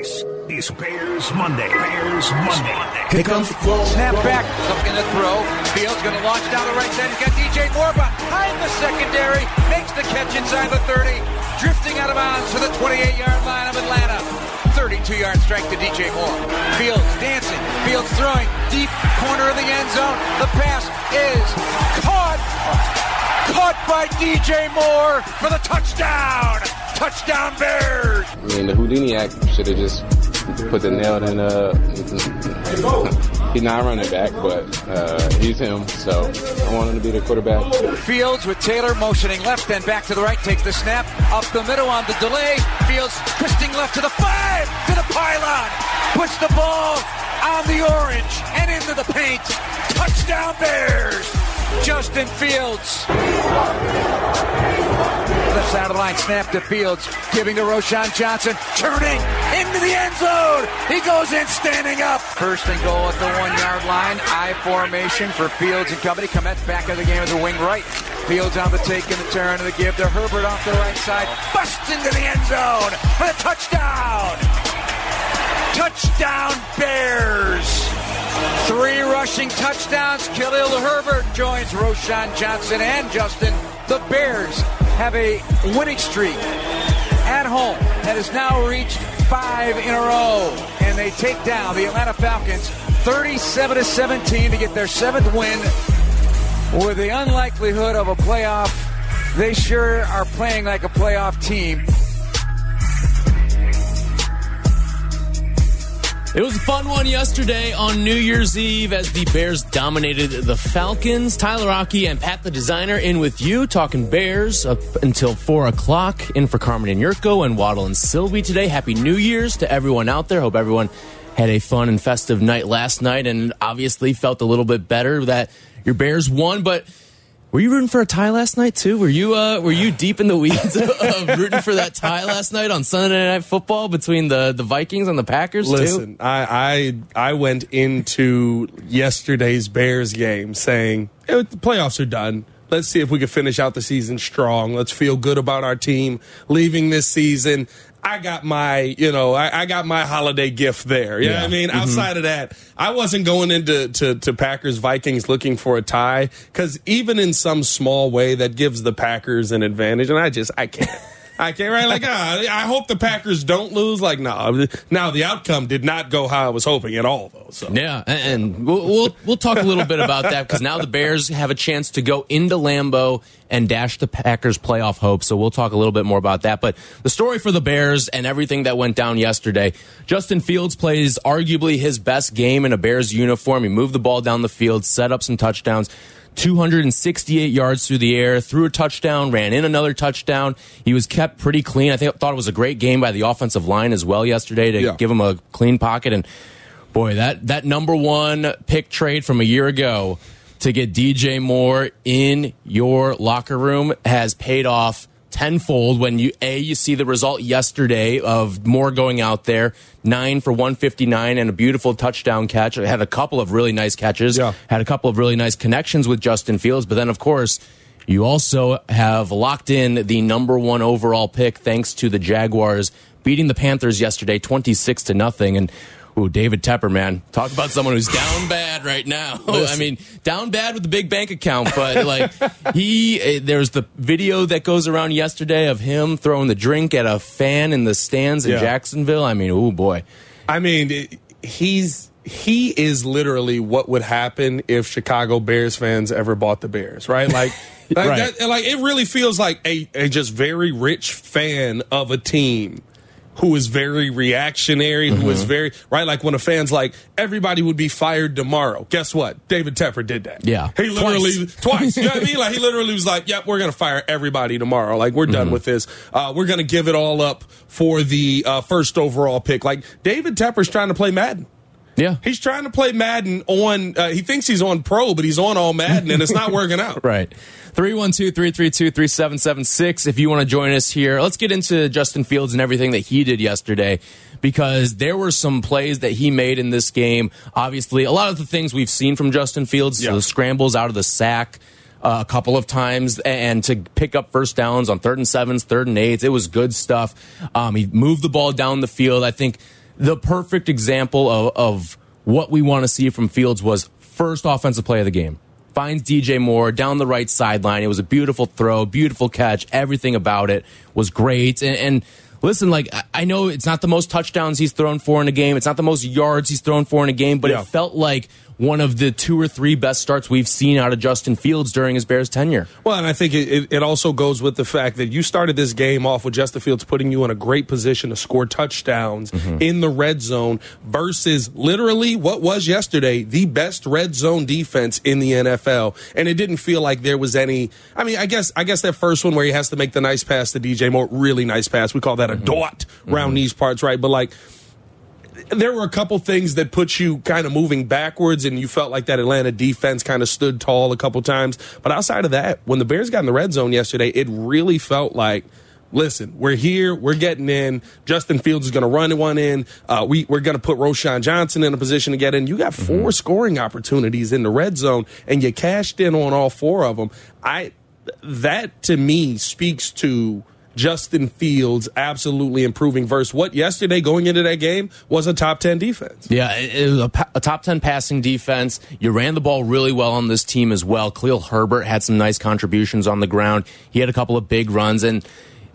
This is Bears Monday. Bears Monday. Here comes the quote. Snap back. Looking to throw. Fields going to launch down the right side. He's got DJ Moore behind the secondary. Makes the catch inside the 30. Drifting out of bounds to the 28-yard line of Atlanta. 32-yard strike to DJ Moore. Fields dancing. Fields throwing. Deep corner of the end zone. The pass is caught. Caught by DJ Moore for the touchdown. Touchdown Bears. I mean, the Houdini act should have just put the nail in. Uh, he's not running back, but uh, he's him. So I want him to be the quarterback. Fields with Taylor motioning left, then back to the right, takes the snap up the middle on the delay. Fields twisting left to the five, to the pylon, puts the ball on the orange and into the paint. Touchdown Bears. Justin Fields. Side of the line, snap to Fields, giving to Roschon Johnson, turning into the end zone. He goes in standing up. First and goal at the one yard line. I formation for Fields and company. Kmet's back of the game with the wing right. Fields on the take and the turn and the give to Herbert off the right side. Busts into the end zone for the touchdown. Touchdown Bears. Three rushing touchdowns. Khalil Herbert joins Roschon Johnson and Justin. The Bears have a winning streak at home that has now reached five in a row. And they take down the Atlanta Falcons 37 to 17 to get their seventh win with the unlikelihood of a playoff. They sure are playing like a playoff team. It was a fun one yesterday on New Year's Eve as the Bears dominated the Falcons. Tyler Aki and Pat the Designer in with you, talking Bears up until 4 o'clock. In for Carmen and Jurko and Waddle and Sylvie today. Happy New Year's to everyone out there. Hope everyone had a fun and festive night last night and obviously felt a little bit better that your Bears won, but were you rooting for a tie last night too? Were you uh, were you deep in the weeds of, of rooting for that tie last night on Sunday Night Football between the, the Vikings and the Packers? Listen, too? I, I I went into yesterday's Bears game saying "Eh, the playoffs are done. Let's see if we can finish out the season strong. Let's feel good about our team leaving this season. I got my, you know, I, I got my holiday gift there. You know Yeah. what I mean? Mm-hmm. Outside of that, I wasn't going into to, to Packers Vikings looking for a tie because even in some small way that gives the Packers an advantage, and I just I can't. I can't right like ah, I hope the Packers don't lose. Like no, now the outcome did not go how I was hoping at all though. So Yeah, and and we'll, we'll we'll talk a little bit about that because now the Bears have a chance to go into Lambeau and dash the Packers' playoff hopes. So we'll talk a little bit more about that. But the story for the Bears and everything that went down yesterday, Justin Fields plays arguably his best game in a Bears uniform. He moved the ball down the field, set up some touchdowns. 268 yards through the air, threw a touchdown, ran in another touchdown. He was kept pretty clean. I think thought it was a great game by the offensive line as well yesterday to Yeah. give him a clean pocket and boy, that that number one pick trade from a year ago to get DJ Moore in your locker room has paid off tenfold when you a you see the result yesterday of Moore going out there. Nine for 159 and a beautiful touchdown catch. Had a couple of really nice catches. Yeah. had a couple of really nice connections with Justin Fields but then of course you also have locked in the number one overall pick thanks to the Jaguars beating the Panthers yesterday 26 to nothing. And Ooh, David Tepper, man. Talk about someone who's down bad right now. I mean, down bad with the big bank account, but like he, eh, there's the video that goes around yesterday of him throwing the drink at a fan in the stands in Yeah. Jacksonville. I mean, oh boy. I mean, he's he is literally what would happen if Chicago Bears fans ever bought the Bears, right? Like, like, Right. that, like it really feels like a, a just very rich fan of a team who is very reactionary, who is very right. Like when a fan's like, everybody would be fired tomorrow. Guess what? David Tepper did that. Yeah. he literally Twice. twice. you know what I mean? Like he literally was like, "Yep, we're gonna fire everybody tomorrow. Like we're done with this. Uh, we're gonna give it all up for the uh, first overall pick." Like David Tepper's trying to play Madden. Yeah. He's trying to play Madden on. Uh, he thinks he's on Pro, but he's on all Madden, and it's not working out. Right. 312 332 3776. If you want to join us here, let's get into Justin Fields and everything that he did yesterday because there were some plays that he made in this game. Obviously, a lot of the things we've seen from Justin Fields, Yeah. the scrambles out of the sack. Uh, a couple of times and to pick up first downs on third and sevens, third and eights. It was good stuff. Um, he moved the ball down the field. I think the perfect example of, of what we want to see from Fields was first offensive play of the game. Finds DJ Moore down the right sideline. It was a beautiful throw, beautiful catch. Everything about it was great. And, and listen, like I know it's not the most touchdowns he's thrown for in a game. It's not the most yards he's thrown for in a game, but Yeah. it felt like one of the two or three best starts we've seen out of Justin Fields during his Bears tenure. Well, and I think it, it, also goes with the fact that you started this game off with Justin Fields putting you in a great position to score touchdowns mm-hmm. in the red zone versus literally what was yesterday the best red zone defense in the NFL. And it didn't feel like there was any. I mean, I guess I guess that first one where he has to make the nice pass to DJ Moore, really nice pass. We call that a mm-hmm. dot around mm-hmm. these parts, right? But like there were a couple things that put you kind of moving backwards, and you felt like that Atlanta defense kind of stood tall a couple times. But outside of that, when the Bears got in the red zone yesterday, it really felt like. Listen, we're here. We're getting in. Justin Fields is going to run one in. Uh, we, we're going to put Roschon Johnson in a position to get in. You got 4 scoring opportunities in the red zone, and you cashed in on all four of them. I that to me speaks to Justin Fields absolutely improving versus what yesterday going into that game was a top 10 defense. Yeah, it, was a, a top 10 passing defense. You ran the ball really well on this team as well. Khalil Herbert had some nice contributions on the ground. He had a couple of big runs and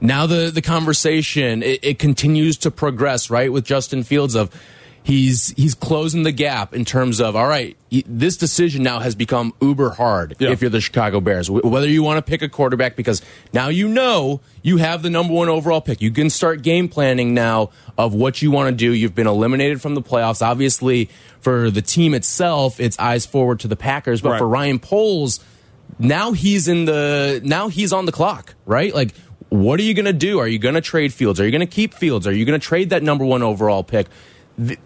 now the the conversation it, it continues to progress, right? With Justin Fields of he's he's closing the gap in terms of all right, this decision now has become uber hard Yeah. if you're the Chicago Bears. Whether you want to pick a quarterback because now you know you have the number 1 overall pick. You can start game planning now of what you want to do. You've been eliminated from the playoffs. Obviously, for the team itself, it's eyes forward to the Packers, but Right. for Ryan Poles, now he's in the now he's on the clock, right? Like what are you going to do? Are you going to trade Fields? Are you going to keep Fields? Are you going to trade that number 1 overall pick? The-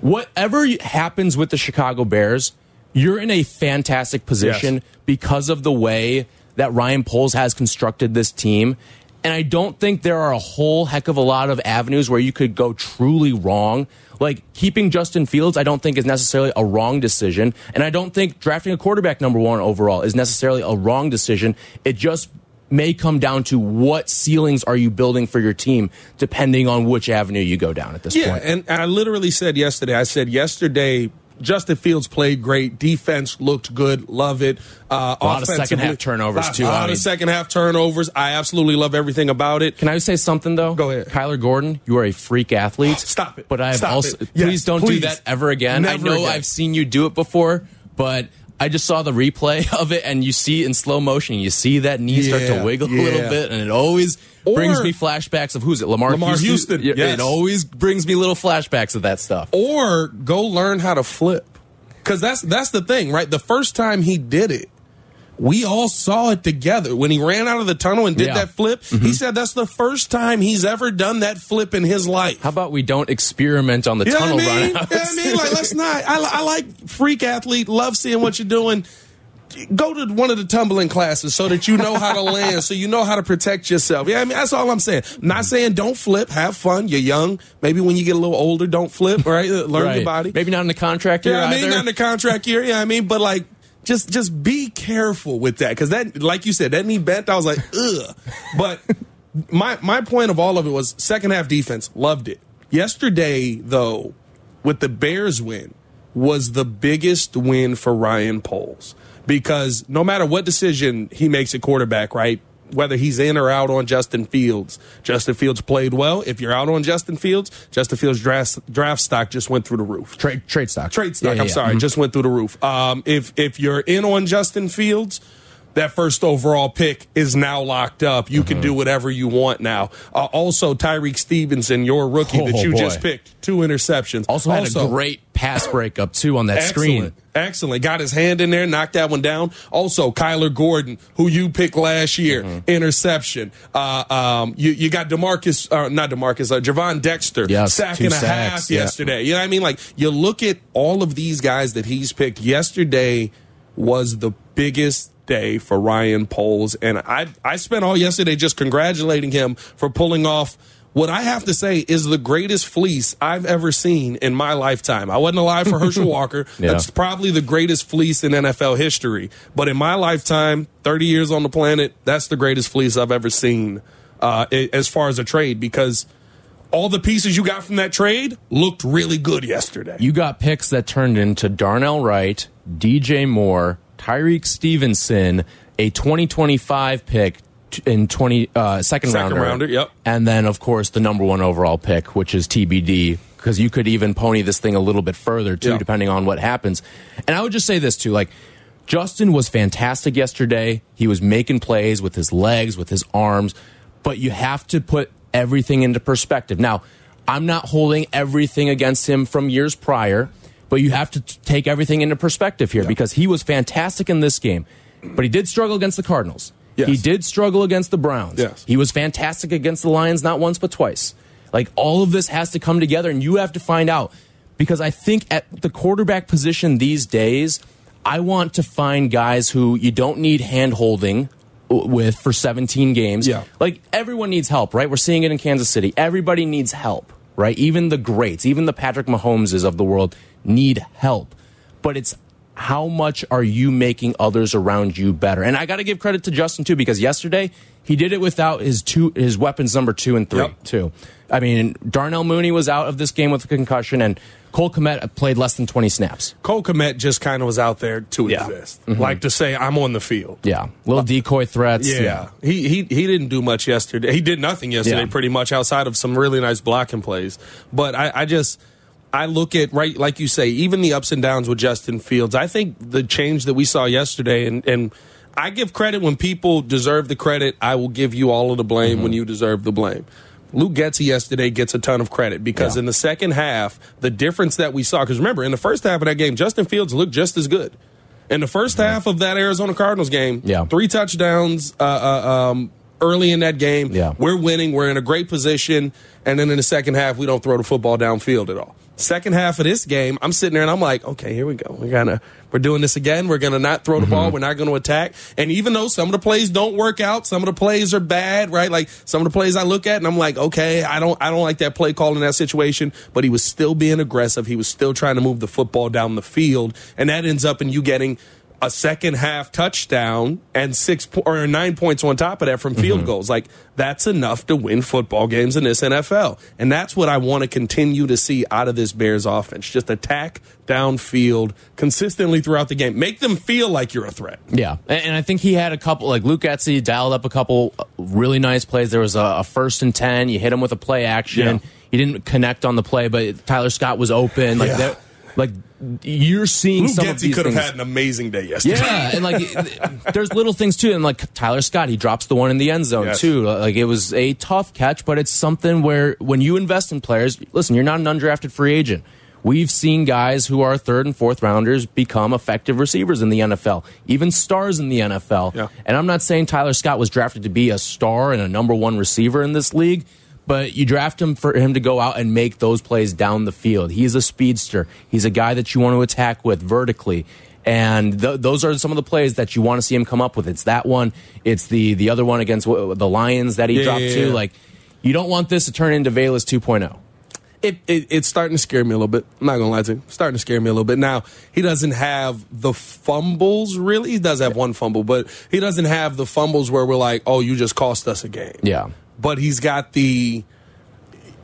whatever happens with the Chicago Bears, you're in a fantastic position Yes. because of the way that Ryan Poles has constructed this team. And I don't think there are a whole heck of a lot of avenues where you could go truly wrong. Like keeping Justin Fields, I don't think is necessarily a wrong decision. And I don't think drafting a quarterback number one overall is necessarily a wrong decision. It just may come down to what ceilings are you building for your team, depending on which avenue you go down at this Yeah, point. and I literally said yesterday, I said yesterday, Justin Fields played great. Defense looked good. Love it. Uh, A lot of second half turnovers, too, A lot Audi. of second half turnovers. I absolutely love everything about it. Can I say something though? Go ahead. Kyler Gordon, you are a freak athlete. Stop it. But I have Stop also. Yes, please don't do that ever again. I know again. I've seen you do it before, but I just saw the replay of it and you see it in slow motion. You see that knee start to wiggle a little bit, and it always brings me flashbacks of who's it? Lamar, Lamar Houston, Yeah, yes. It always brings me little flashbacks of that stuff. or go learn how to flip. Because that's that's the thing, right? The first time he did it, we all saw it together. When he ran out of the tunnel and did Yeah. that flip, he mm-hmm. said that's the first time he's ever done that flip in his life. How about we don't experiment on the You tunnel I mean? run You know I mean? Like, let's not. I, I like freak athlete. Love seeing what you're doing. Go to one of the tumbling classes so that you know how to land, so you know how to protect yourself. Yeah, I mean that's all I'm saying. I'm not saying don't flip. Have fun. You're young. Maybe when you get a little older, don't flip. Right? Learn Right. your body. Maybe not in the contract year Yeah, I mean, either. not in the contract year. Yeah, I mean, but like, just just be careful with that because that, like you said, that knee bent. I was like, ugh. But my my point of all of it was second half defense. Loved it. Yesterday, though, with the Bears win, was the biggest win for Ryan Poles because no matter what decision he makes at quarterback, right? Whether he's in or out on Justin Fields, Justin Fields played well. If you're out on Justin Fields, Justin Fields draft draft stock just went through the roof. trade trade stock. Trade stock. Yeah, I'm yeah. sorry, Mhm. just went through the roof. Um, if if you're in on Justin Fields, that first overall pick is now locked up. You Mm-hmm. can do whatever you want now. Uh, also, Tyrique Stevenson, your rookie that Oh, you boy. just picked, two interceptions. Also had a great pass breakup too on that screen. Excellent. Excellent. Got his hand in there, knocked that one down. Also, Kyler Gordon, who you picked last year, Mm-hmm. interception. Uh, um, you, you got Demarcus, uh, not Demarcus, uh, Gervon Dexter, Yes, sack and a sacks, half yeah. yesterday. You know what I mean? Like, you look at all of these guys that he's picked. Yesterday was the biggest day for Ryan Poles. And I, I spent all yesterday just congratulating him for pulling off what I have to say is the greatest fleece I've ever seen in my lifetime. I wasn't alive for Herschel Walker. Yeah. That's probably the greatest fleece in NFL history. But in my lifetime, 30 years on the planet, that's the greatest fleece I've ever seen uh, as far as a trade because all the pieces you got from that trade looked really good yesterday. You got picks that turned into Darnell Wright, DJ Moore, Tyrique Stevenson, a 2025 pick in 20 uh, second, Second rounder, rounder, yep. and then of course the number one overall pick, which is TBD, because you could even pony this thing a little bit further too, Yeah. depending on what happens. And I would just say this too, like. Justin was fantastic yesterday. He was making plays with his legs, with his arms, but you have to put everything into perspective. Now, I'm not holding everything against him from years prior, but you have to t- take everything into perspective here because he was fantastic in this game, but he did struggle against the Cardinals. Yes. He did struggle against the Browns. Yes. He was fantastic against the Lions, not once, but twice. Like all of this has to come together, and you have to find out because I think at the quarterback position these days, I want to find guys who you don't need hand holding with for 17 games. Yeah. Like everyone needs help, right? We're seeing it in Kansas City. Everybody needs help, right? Even the greats, even the Patrick Mahomeses of the world need help. But it's how much are you making others around you better? And I got to give credit to Justin too because yesterday he did it without his two his weapons number 2 and 3 Yep. too. I mean, Darnell Mooney was out of this game with a concussion and Cole Kmet played less than 20 snaps. Cole Kmet just kind of was out there to Yeah. exist, mm-hmm. like to say, "I'm on the field." Yeah. Little decoy threats. Yeah. He, he he didn't do much yesterday. He did nothing yesterday, Yeah. pretty much outside of some really nice blocking plays. But I, I just I look at right like you say, even the ups and downs with Justin Fields. I think the change that we saw yesterday, and and I give credit when people deserve the credit. I will give you all of the blame Mm-hmm. when you deserve the blame. Luke Getsy yesterday gets a ton of credit because Yeah. in the second half, the difference that we saw, because remember, in the first half of that game, Justin Fields looked just as good. In the 1st half of that Arizona Cardinals game, Yeah. three touchdowns uh, uh, um, early in that game. Yeah. We're winning. We're in a great position. And then in the second half, we don't throw the football downfield at all. Second half of this game, I'm sitting there and I'm like, okay, here we go. We're gonna we're doing this again. We're gonna not throw the mm-hmm. ball. We're not gonna attack. And even though some of the plays don't work out, some of the plays are bad, right? Like some of the plays I look at and I'm like, okay, I don't I don't like that play call in that situation. But he was still being aggressive. He was still trying to move the football down the field, and that ends up in you getting a second half touchdown and six po- or nine points on top of that from field goals. Like that's enough to win football games in this NFL. And that's what I want to continue to see out of this Bears offense. Just attack downfield consistently throughout the game. Make them feel like you're a threat. Yeah, and, I think he had a couple like Luke Getsy dialed up a couple uh, really nice plays. There was a, a first and ten. You hit him with a play action. Yeah. He didn't connect on the play, but Tyler Scott was open. Like Yeah. that, like you're seeing Luke some of Getsy these could have had an amazing day yesterday. Yeah, and like there's little things too, and like Tyler Scott, he drops the one in the end zone Yes. too. Like it was a tough catch, but it's something where when you invest in players, listen, you're not an undrafted free agent. We've seen guys who are third and fourth rounders become effective receivers in the NFL, even stars in the NFL. Yeah. And I'm not saying Tyler Scott was drafted to be a star and a number one receiver in this league, but you draft him for him to go out and make those plays down the field. He's a speedster. He's a guy that you want to attack with vertically. And th- those are some of the plays that you want to see him come up with. It's that one. It's the the other one against w- the Lions that he Yeah, dropped yeah, too. yeah. Like you don't want this to turn into Velus oh. 2.0. it, it it's starting to scare me a little bit. I'm not gonna lie to you. It's starting to scare me a little bit. Now he doesn't have the fumbles really. He does have one fumble, but he doesn't have the fumbles where we're like, oh, you just cost us a game. Yeah. But he's got the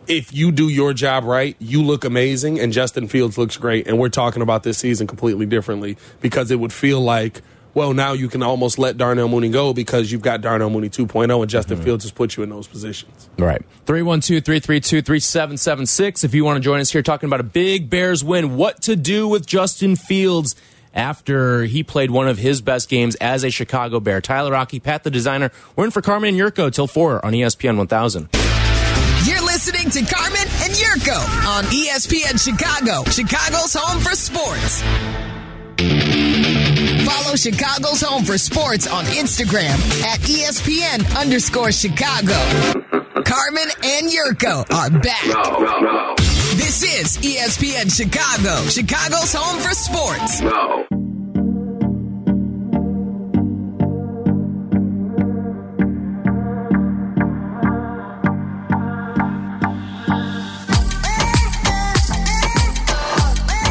if you do your job right, you look amazing, and Justin Fields looks great. And we're talking about this season completely differently because it would feel like, well, now you can almost let Darnell Mooney go because you've got Darnell Mooney 2.0, and Justin mm-hmm. Fields has put you in those positions. Right. 312 332 3776. If you want to join us here talking about a big Bears win, what to do with Justin Fields after he played one of his best games as a Chicago Bear. Tyler Aki, Pat the designer. We're in for Carmen and Jurko till 4 on ESPN 1000. You're listening to Carmen and Jurko on ESPN Chicago, Chicago's home for sports. Follow Chicago's home for sports on Instagram at ESPN underscore Chicago. Carmen and Jurko are back. This is ESPN Chicago, Chicago's home for sports.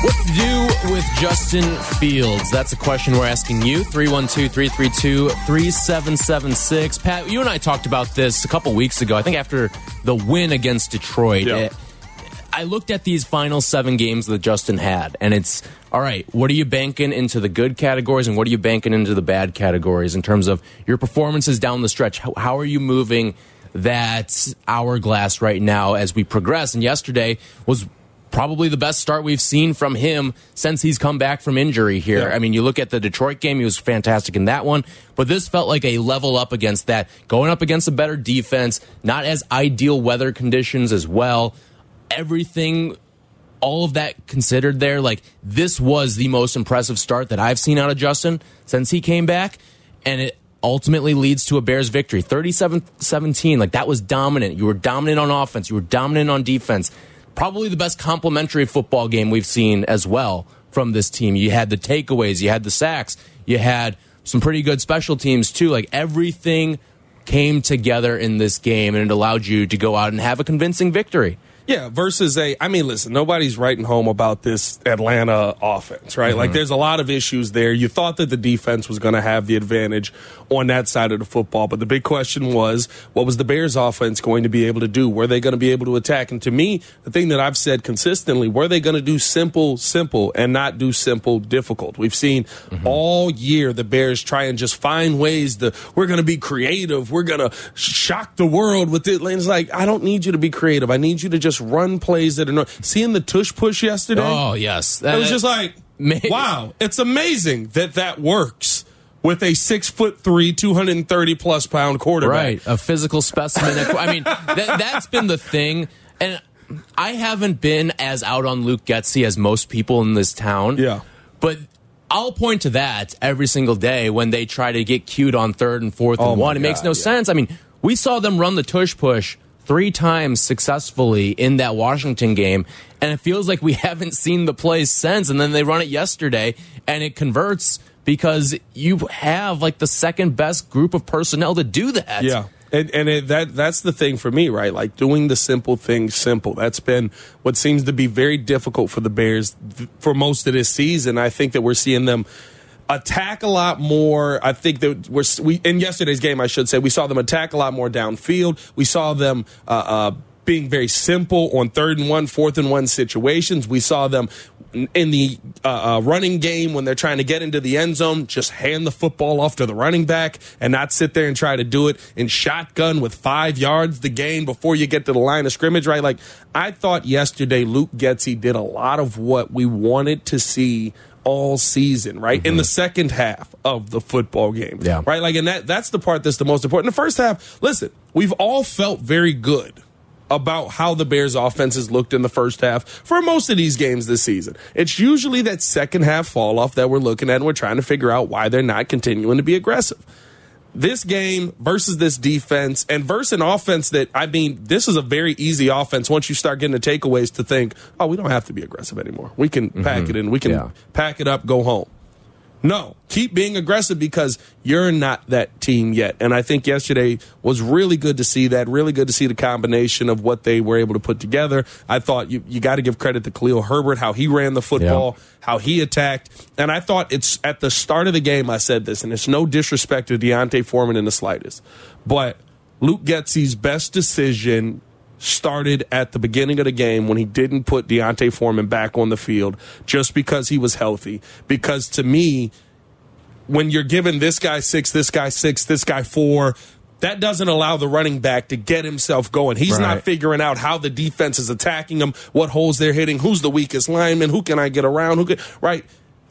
What to do with Justin Fields? That's a question we're asking you. 312 332 3776. Pat, you and I talked about this a couple weeks ago. I think after the win against Detroit. Yeah. It- I looked at these final seven games that Justin had, and it's all right. What are you banking into the good categories, and what are you banking into the bad categories in terms of your performances down the stretch? How, how are you moving that hourglass right now as we progress? And yesterday was probably the best start we've seen from him since he's come back from injury here. Yeah. I mean, you look at the Detroit game, he was fantastic in that one, but this felt like a level up against that, going up against a better defense, not as ideal weather conditions as well. Everything all of that considered there, like this was the most impressive start that I've seen out of Justin since he came back. And it ultimately leads to a Bears victory 37 17. Like that was dominant. You were dominant on offense, you were dominant on defense. Probably the best complementary football game we've seen as well from this team. You had the takeaways, you had the sacks, you had some pretty good special teams too. Like everything came together in this game and it allowed you to go out and have a convincing victory. Yeah, versus a. I mean, listen, nobody's writing home about this Atlanta offense, right? Like, mm-hmm. there's a lot of issues there. You thought that the defense was going to have the advantage on that side of the football, but the big question was, what was the Bears' offense going to be able to do? Were they going to be able to attack? And to me, the thing that I've said consistently, were they going to do simple, simple, and not do simple, difficult? We've seen mm-hmm. all year the Bears try and just find ways to. We're going to be creative. We're going to shock the world with it. And it's like, I don't need you to be creative. I need you to just run plays that are not. Seeing the tush push yesterday. Oh, yes. It was just like, wow, it's amazing that that works with a six foot three, 230 plus pound quarterback. Right, a physical specimen. I mean, that, that's been the thing, and I haven't been as out on Luke Getsy as most people in this town. Yeah. but I'll point to that every single day when they try to get cued on third and fourth Oh and one. It makes no yeah. sense. I mean, we saw them run the tush push three times successfully in that Washington game, and it feels like we haven't seen the play since. And then they run it yesterday, and it converts because you have like the second best group of personnel to do that. Yeah. And, and it, that that's the thing for me, right? Like doing the simple things simple. That's been what seems to be very difficult for the Bears for most of this season. I think that we're seeing them attack a lot more. I think that we're we in yesterday's game. I should say we saw them attack a lot more downfield. We saw them. Uh, uh, being very simple on third and one, fourth and one situations. We saw them in the uh, uh, running game when they're trying to get into the end zone, just hand the football off to the running back and not sit there and try to do it in shotgun with five yards the gain before you get to the line of scrimmage, right? Like, I thought yesterday Luke Getsy did a lot of what we wanted to see all season, right? In the mm-hmm. second half of the football game. Yeah. Right? Like, and that that's the part that's the most important. The first half, listen, we've all felt very good about how the Bears offenses looked in the first half for most of these games this season. It's usually that second half fall off that we're looking at and we're trying to figure out why they're not continuing to be aggressive. This game versus this defense and versus an offense that, I mean, this is a very easy offense once you start getting the takeaways to think, oh, we don't have to be aggressive anymore. We can pack mm-hmm. it in. We can Yeah. pack it up, go home. No, keep being aggressive because you're not that team yet. And I think yesterday was really good to see that. Really good to see the combination of what they were able to put together. I thought you, you got to give credit to Khalil Herbert, how he ran the football, how he attacked. And I thought it's at the start of the game, I said this, and it's no disrespect to D'Onta Foreman in the slightest. But Luke Getsy's best decision started at the beginning of the game when he didn't put D'Onta Foreman back on the field just because he was healthy. Because to me, when you're giving this guy six, this guy six, this guy four, that doesn't allow the running back to get himself going. He's not figuring out how the defense is attacking him, what holes they're hitting, who's the weakest lineman, who can I get around, who can right.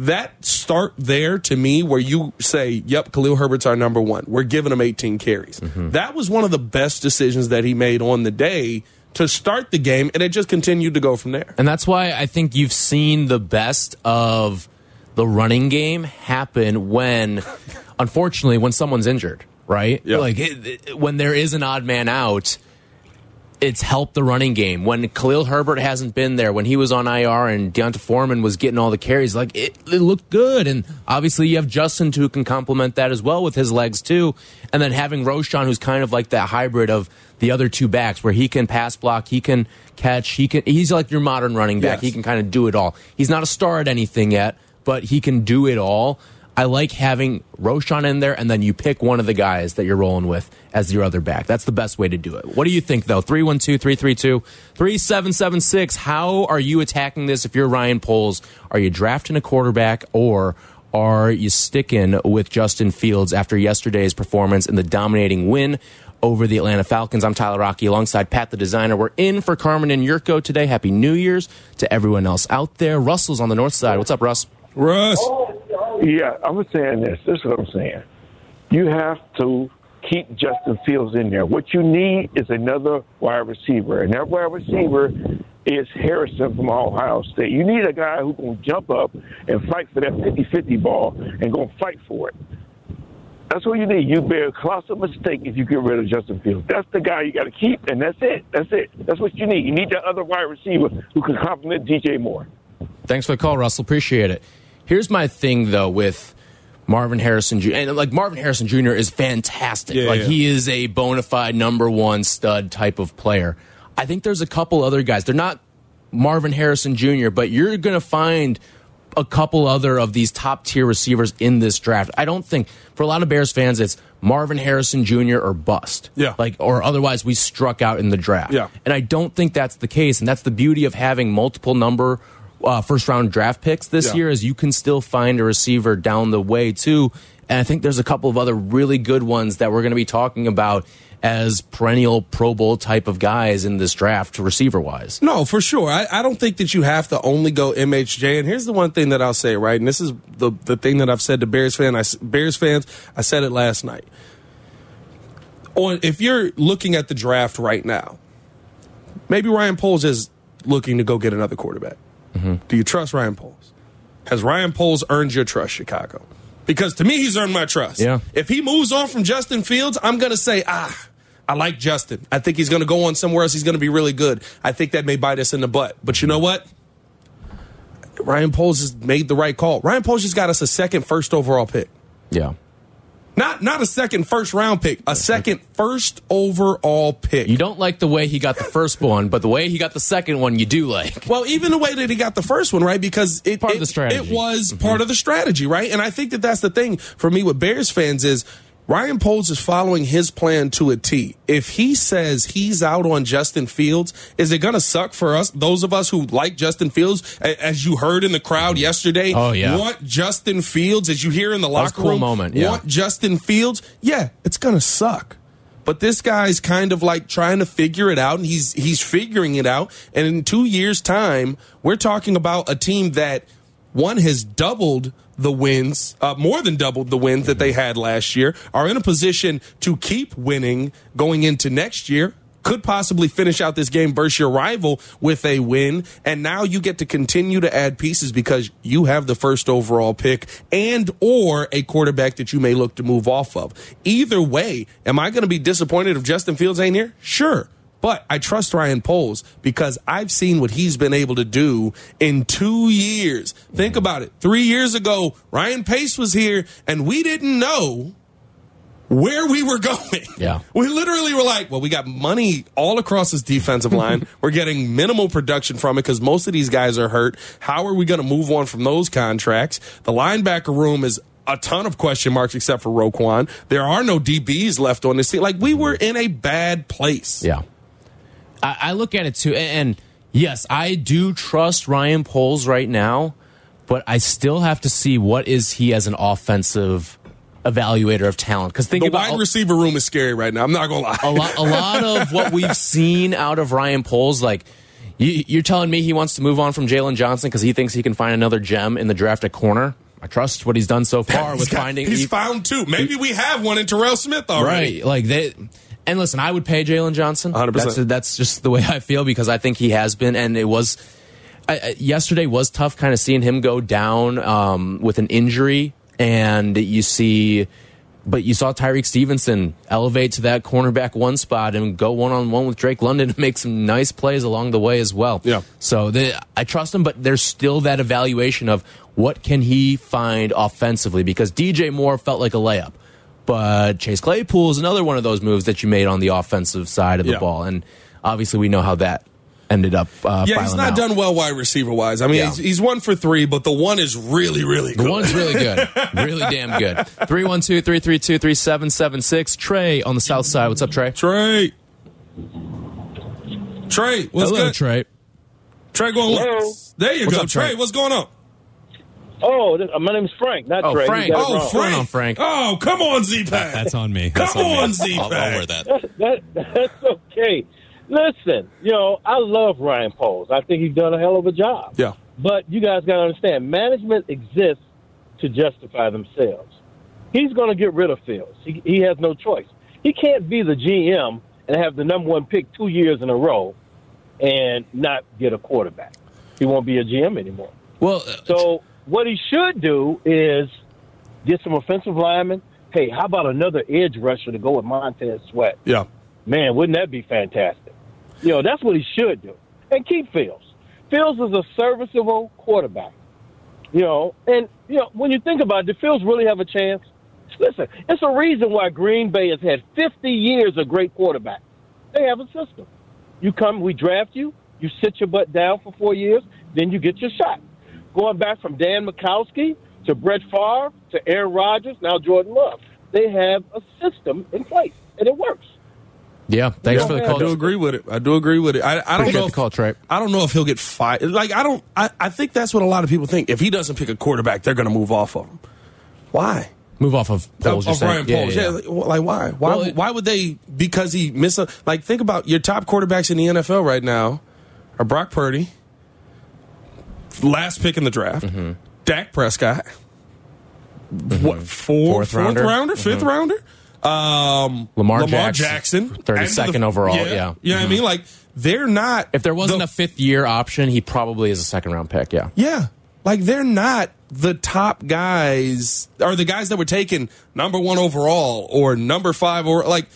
That start there to me, where you say, "Yep, Khalil Herbert's our number one. We're giving him 18 carries." Mm-hmm. That was one of the best decisions that he made on the day to start the game, and it just continued to go from there. And that's why I think you've seen the best of the running game happen when, unfortunately, when someone's injured, right? Yeah. Like it, it- when there is an odd man out, it's helped the running game. When Khalil Herbert hasn't been there, when he was on IR and D'Onta Foreman was getting all the carries, like it, it looked good. And obviously, you have Justin who can complement that as well with his legs too. And then having Roschon, who's kind of like that hybrid of the other two backs, where he can pass block, he can catch, he can. He's like your modern running back. Yes. He can kind of do it all. He's not a star at anything yet, but he can do it all. I like having Roschon in there, and then you pick one of the guys that you're rolling with as your other back. That's the best way to do it. What do you think, though? 312 332 3776. How are you attacking this if you're Ryan Poles? Are you drafting a quarterback or are you sticking with Justin Fields after yesterday's performance in the dominating win over the Atlanta Falcons? I'm Tyler Aki alongside Pat the Designer. We're in for Carmen and Jurko today. Happy New Year's to everyone else out there. Russell's on the north side. What's up, Russ? Russ. Yeah, I'm saying this. This is what I'm saying. You have to keep Justin Fields in there. What you need is another wide receiver, and that wide receiver is Harrison from Ohio State. You need a guy going to jump up and fight for that 50-50 ball and to fight for it. That's what you need. You bear a colossal mistake if you get rid of Justin Fields. That's the guy you got to keep, and that's it. That's it. That's what you need. You need that other wide receiver who can complement DJ Moore. Thanks for the call, Russell. Appreciate it. Here's my thing, though, with Marvin Harrison Jr. And like Marvin Harrison Jr. is fantastic. Yeah, like yeah. he is a bona fide number one stud type of player. I think there's a couple other guys. They're not Marvin Harrison Jr., but you're going to find a couple other of these top tier receivers in this draft. I don't think for a lot of Bears fans it's Marvin Harrison Jr. or bust. Yeah. Like or otherwise we struck out in the draft. Yeah. And I don't think that's the case. And that's the beauty of having multiple number uh, first round draft picks this Yeah. year is you can still find a receiver down the way too. And I think there's a couple of other really good ones that we're going to be talking about as perennial Pro Bowl type of guys in this draft, receiver wise. No, for sure. I, I don't think that you have to only go MHJ. And here's the one thing that I'll say, right? And this is the the thing that I've said to Bears fan. I, Bears fans, I said it last night. On if you're looking at the draft right now, maybe Ryan Poles is looking to go get another quarterback. Do you trust Ryan Poles? Has Ryan Poles earned your trust, Chicago? Because to me, he's earned my trust. Yeah. If he moves on from Justin Fields, I'm going to say, ah, I like Justin. I think he's going to go on somewhere else. He's going to be really good. I think that may bite us in the butt. But you know what? Ryan Poles has made the right call. Ryan Poles just got us a second first overall pick. Yeah. Not not a second first round pick, a second first overall pick. You don't like the way he got the first one, but the way he got the second one, you do like. Well, even the way that he got the first one, right? Because it, Part of the strategy. Mm-hmm. It was part of the strategy, right? And I think that that's the thing for me with Bears fans is Ryan Poles is following his plan to a T. If he says he's out on Justin Fields, is it going to suck for us, those of us who like Justin Fields, as you heard in the crowd yesterday? Oh, yeah. Want Justin Fields, as you hear in the locker cool room? moment, yeah. Want Justin Fields? Yeah, it's going to suck. But this guy's kind of like trying to figure it out, and he's he's figuring it out. And in two years' time, we're talking about a team that one has doubled the wins, uh, more than doubled the wins that they had last year, are in a position to keep winning going into next year. Could possibly finish out this game versus your rival with a win, and now you get to continue to add pieces because you have the first overall pick and or a quarterback that you may look to move off of. Either way, am I going to be disappointed if Justin Fields ain't here? Sure. But I trust Ryan Poles because I've seen what he's been able to do in two years. Think about it. Three years ago, Ryan Pace was here and we didn't know where we were going. Yeah. We literally were like, well, we got money all across this defensive line. we're getting minimal production from it because most of these guys are hurt. How are we going to move on from those contracts? The linebacker room is a ton of question marks except for Roquan. There are no DBs left on this team. Like, we were in a bad place. Yeah. I, I look at it too, and, and yes, I do trust Ryan Poles right now, but I still have to see what is he as an offensive evaluator of talent. Because think The about wide receiver room is scary right now. I'm not going to lie. a lot, a lot of what we've seen out of Ryan Poles, like you, you're telling me he wants to move on from Jaylon Johnson because he thinks he can find another gem in the draft at corner. I trust what he's done so far He's with got- finding. He's he- found two. Maybe we have one in Terrell Smith already. Right. Like they and listen, I would pay Jaylon Johnson. 100%. That's, that's just the way I feel because I think he has been and it was I, yesterday was tough kind of seeing him go down um, with an injury and you see but you saw Tyrique Stevenson elevate to that cornerback one spot and go one on one with Drake London and make some nice plays along the way as well. Yeah. So they, I trust him, but there's still that evaluation of what can he find offensively because DJ Moore felt like a layup. But Chase Claypool is another one of those moves that you made on the offensive side of the Yeah. ball. And obviously, we know how that ended up. Uh, Yeah, he's not out. done well wide receiver wise. I mean, Yeah. he's, he's one for three, but the one is really, really good. The one's really good. really damn good. 312 332 3776. Trey on the south side. What's up, Trey? Trey. Trey, what's Hello, good? Trey. Trey, going Hello. There you What's go, up, Trey. Trey? What's going on? Oh, this, uh, my name's Frank, not Oh, Trey. Frank. Oh, wrong. Frank. on, Frank? Oh, come on, Z Pack. That's on me. Come That's on me. on, Z I'll, I'll wear Pack. that. that, that's okay. Listen, you know, I love Ryan Poles. I think he's done a hell of a job. Yeah. But you guys got to understand, management exists to justify themselves. He's going to get rid of Fields. He, he has no choice. He can't be the GM and have the number one pick two years in a row and not get a quarterback. He won't be a GM anymore. Well, uh, So what he should do is get some offensive linemen. Hey, how about another edge rusher to go with Montez Sweat? Yeah. Man, wouldn't that be fantastic? You know, that's what he should do. And keep Fields. Fields is a serviceable quarterback. You know, and you know, when you think about it, do Fields really have a chance? Listen, it's a reason why Green Bay has had 50 years of great quarterbacks. They have a system. You come, we draft you, you sit your butt down for four years, then you get your shot. Going back from Dan Majkowski to Brett Favre to Aaron Rodgers, now Jordan Love. They have a system in place, and it works. yeah. Thanks for the call. I do agree with it. I do agree with it. I, I don't Appreciate know. the If, call, Trey. I don't know if he'll get fired. Like I don't. I, I think that's what a lot of people think. If he doesn't pick a quarterback, they're going to move off of him. Why? Move off of Poles. of, you're of Ryan saying. Poles. Yeah, like, like, why? Why? Well, it- why would they? Because he miss a like. Think about your top quarterbacks in the NFL right now are Brock Purdy, last pick in the draft, Mm-hmm. Dak Prescott, what four, Fourth fourth rounder? rounder, 5th rounder, um, Lamar Lamar Jackson, Jackson, 32nd And the- overall, yeah. Mm-hmm. you know what I mean. Like they're not. If there wasn't the- a fifth year option, he probably is a second round pick. Yeah. yeah. Like they're not the top guys or the guys that were taken number one overall or number five or like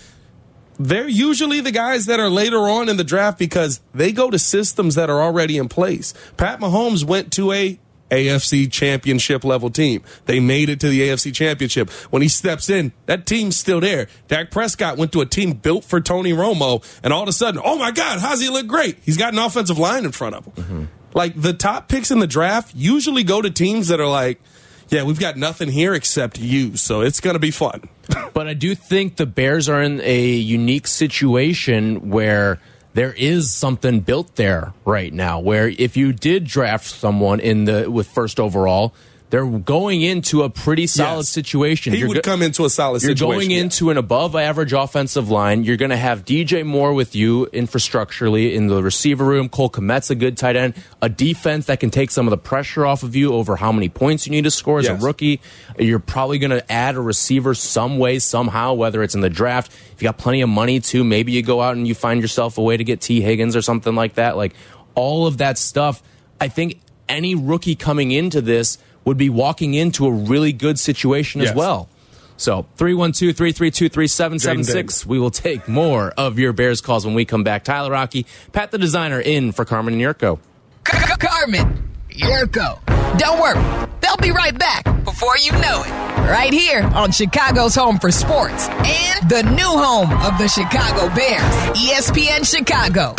they're usually the guys that are later on in the draft because they go to systems that are already in place. Pat Mahomes went to a AFC championship level team. They made it to the AFC championship. When he steps in, that team's still there. Dak Prescott went to a team built for Tony Romo, and all of a sudden, oh my God, how's he look great? He's got an offensive line in front of him. Mm-hmm. Like the top picks in the draft usually go to teams that are like, yeah, we've got nothing here except you, so it's going to be fun. But I do think the Bears are in a unique situation where there is something built there right now. Where if you did draft someone in the with first overall, they're going into a pretty solid Yes. situation. He You're would go- come into a solid situation. You're going yeah. into an above average offensive line. You're going to have DJ Moore with you infrastructurally in the receiver room. Cole Kmet's a good tight end. A defense that can take some of the pressure off of you over how many points you need to score as Yes. a rookie. You're probably going to add a receiver some way, somehow, whether it's in the draft. If you got plenty of money too, maybe you go out and you find yourself a way to get Tee Higgins or something like that. Like all of that stuff. I think any rookie coming into this would be walking into a really good situation as well. So 312 332 3776. We will take more of your Bears calls when we come back. Tyler Aki, Pat the designer in for Carmen and Jurko. Car- Carmen, Jurko. Don't worry, they'll be right back before you know it. Right here on Chicago's Home for Sports and the new home of the Chicago Bears, ESPN Chicago.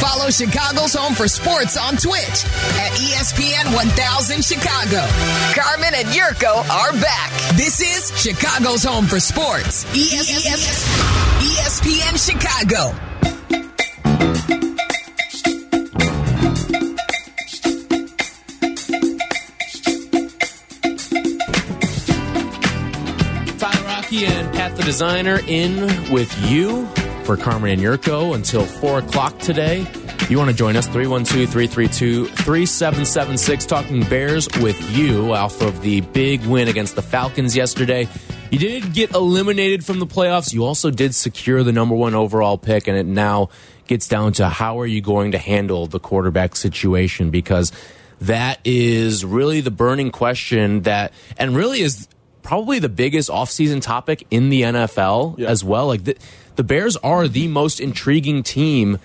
Follow Chicago's Home for Sports on Twitch at ESPN 1000 Chicago. Carmen and Jurko are back. This is Chicago's Home for Sports, E ESPN Chicago. And Pat the designer in with you for Carmen and Jurko until 4 o'clock today. You want to join us, 312 332 3776, talking Bears with you off of the big win against the Falcons yesterday. You did get eliminated from the playoffs. You also did secure the number one overall pick, and it now gets down to how are you going to handle the quarterback situation because that is really the burning question that, and really is probably the biggest offseason topic in the NFL Yeah. as well. Like the, the Bears are the most intriguing team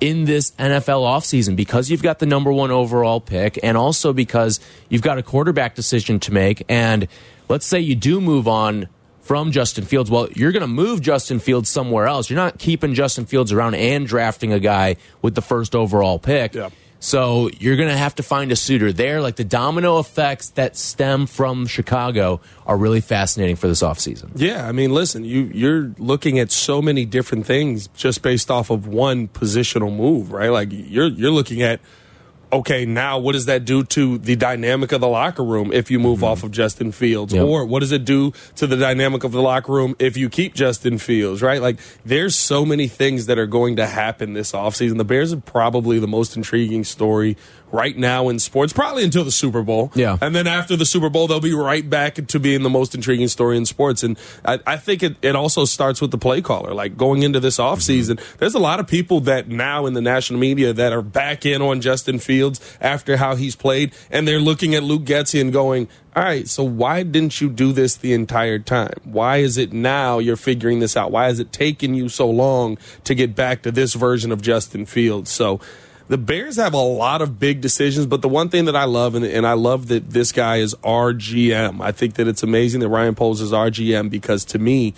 in this NFL offseason because you've got the number one overall pick and also because you've got a quarterback decision to make. And let's say you do move on from Justin Fields. Well, you're going to move Justin Fields somewhere else. You're not keeping Justin Fields around and drafting a guy with the first overall pick. So you're going to have to find a suitor there. Like the domino effects that stem from Chicago are really fascinating for this offseason. Yeah, I mean, listen, you you're looking at so many different things just based off of one positional move, right? Like you're you're looking at okay, now what does that do to the dynamic of the locker room if you move mm-hmm. off of Justin Fields? Yep. Or what does it do to the dynamic of the locker room if you keep Justin Fields, right? Like there's so many things that are going to happen this offseason. The Bears are probably the most intriguing story right now in sports, probably until the Super Bowl. Yeah. And then after the Super Bowl, they'll be right back to being the most intriguing story in sports. And I, I think it, it also starts with the play caller. Like going into this offseason, mm-hmm. there's a lot of people that now in the national media that are back in on Justin Fields after how he's played. And they're looking at Luke Getsy and going, all right, so why didn't you do this the entire time? Why is it now you're figuring this out? Why has it taken you so long to get back to this version of Justin Fields? So, the Bears have a lot of big decisions, but the one thing that I love, and, and I love that this guy is RGM. I think that it's amazing that Ryan Poles is RGM because to me,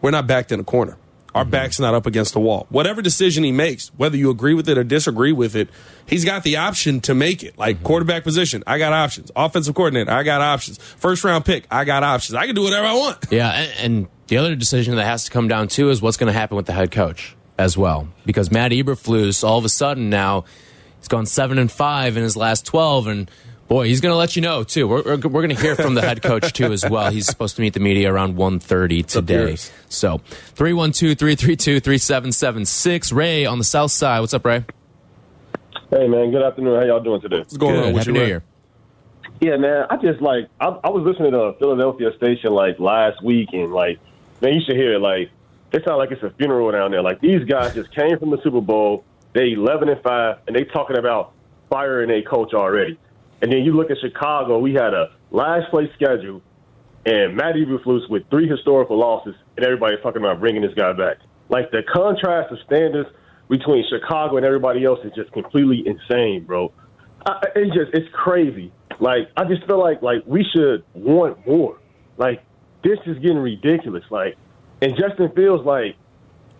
we're not backed in a corner. Our mm-hmm. back's not up against the wall. Whatever decision he makes, whether you agree with it or disagree with it, he's got the option to make it. Like mm-hmm. quarterback position, I got options. Offensive coordinator, I got options. First round pick, I got options. I can do whatever I want. Yeah, and, and the other decision that has to come down too is what's going to happen with the head coach as well, because Matt Eberflus all of a sudden now he's gone seven and five in his last twelve, and boy, he's going to let you know too. We're we're, we're going to hear from the head coach too as well. He's supposed to meet the media around 1.30 today. yours? So 312-332-3776. Ray on the south side. What's up, Ray? Hey man, good afternoon. How y'all doing today? What's going Good. on with Happy you, New Year. Yeah, man. I just like I, I was listening to a Philadelphia station like last week, and like man, you should hear it. Like it sounds like it's a funeral down there. Like these guys just came from the Super Bowl. They eleven and five, and they talking about firing a coach already. And then you look at Chicago. We had a last place schedule, and Matt Eberflus with three historical losses, and everybody's talking about bringing this guy back. Like the contrast of standards between Chicago and everybody else is just completely insane, bro. I, it's just it's crazy. Like I just feel like like we should want more. Like this is getting ridiculous. Like and Justin Fields like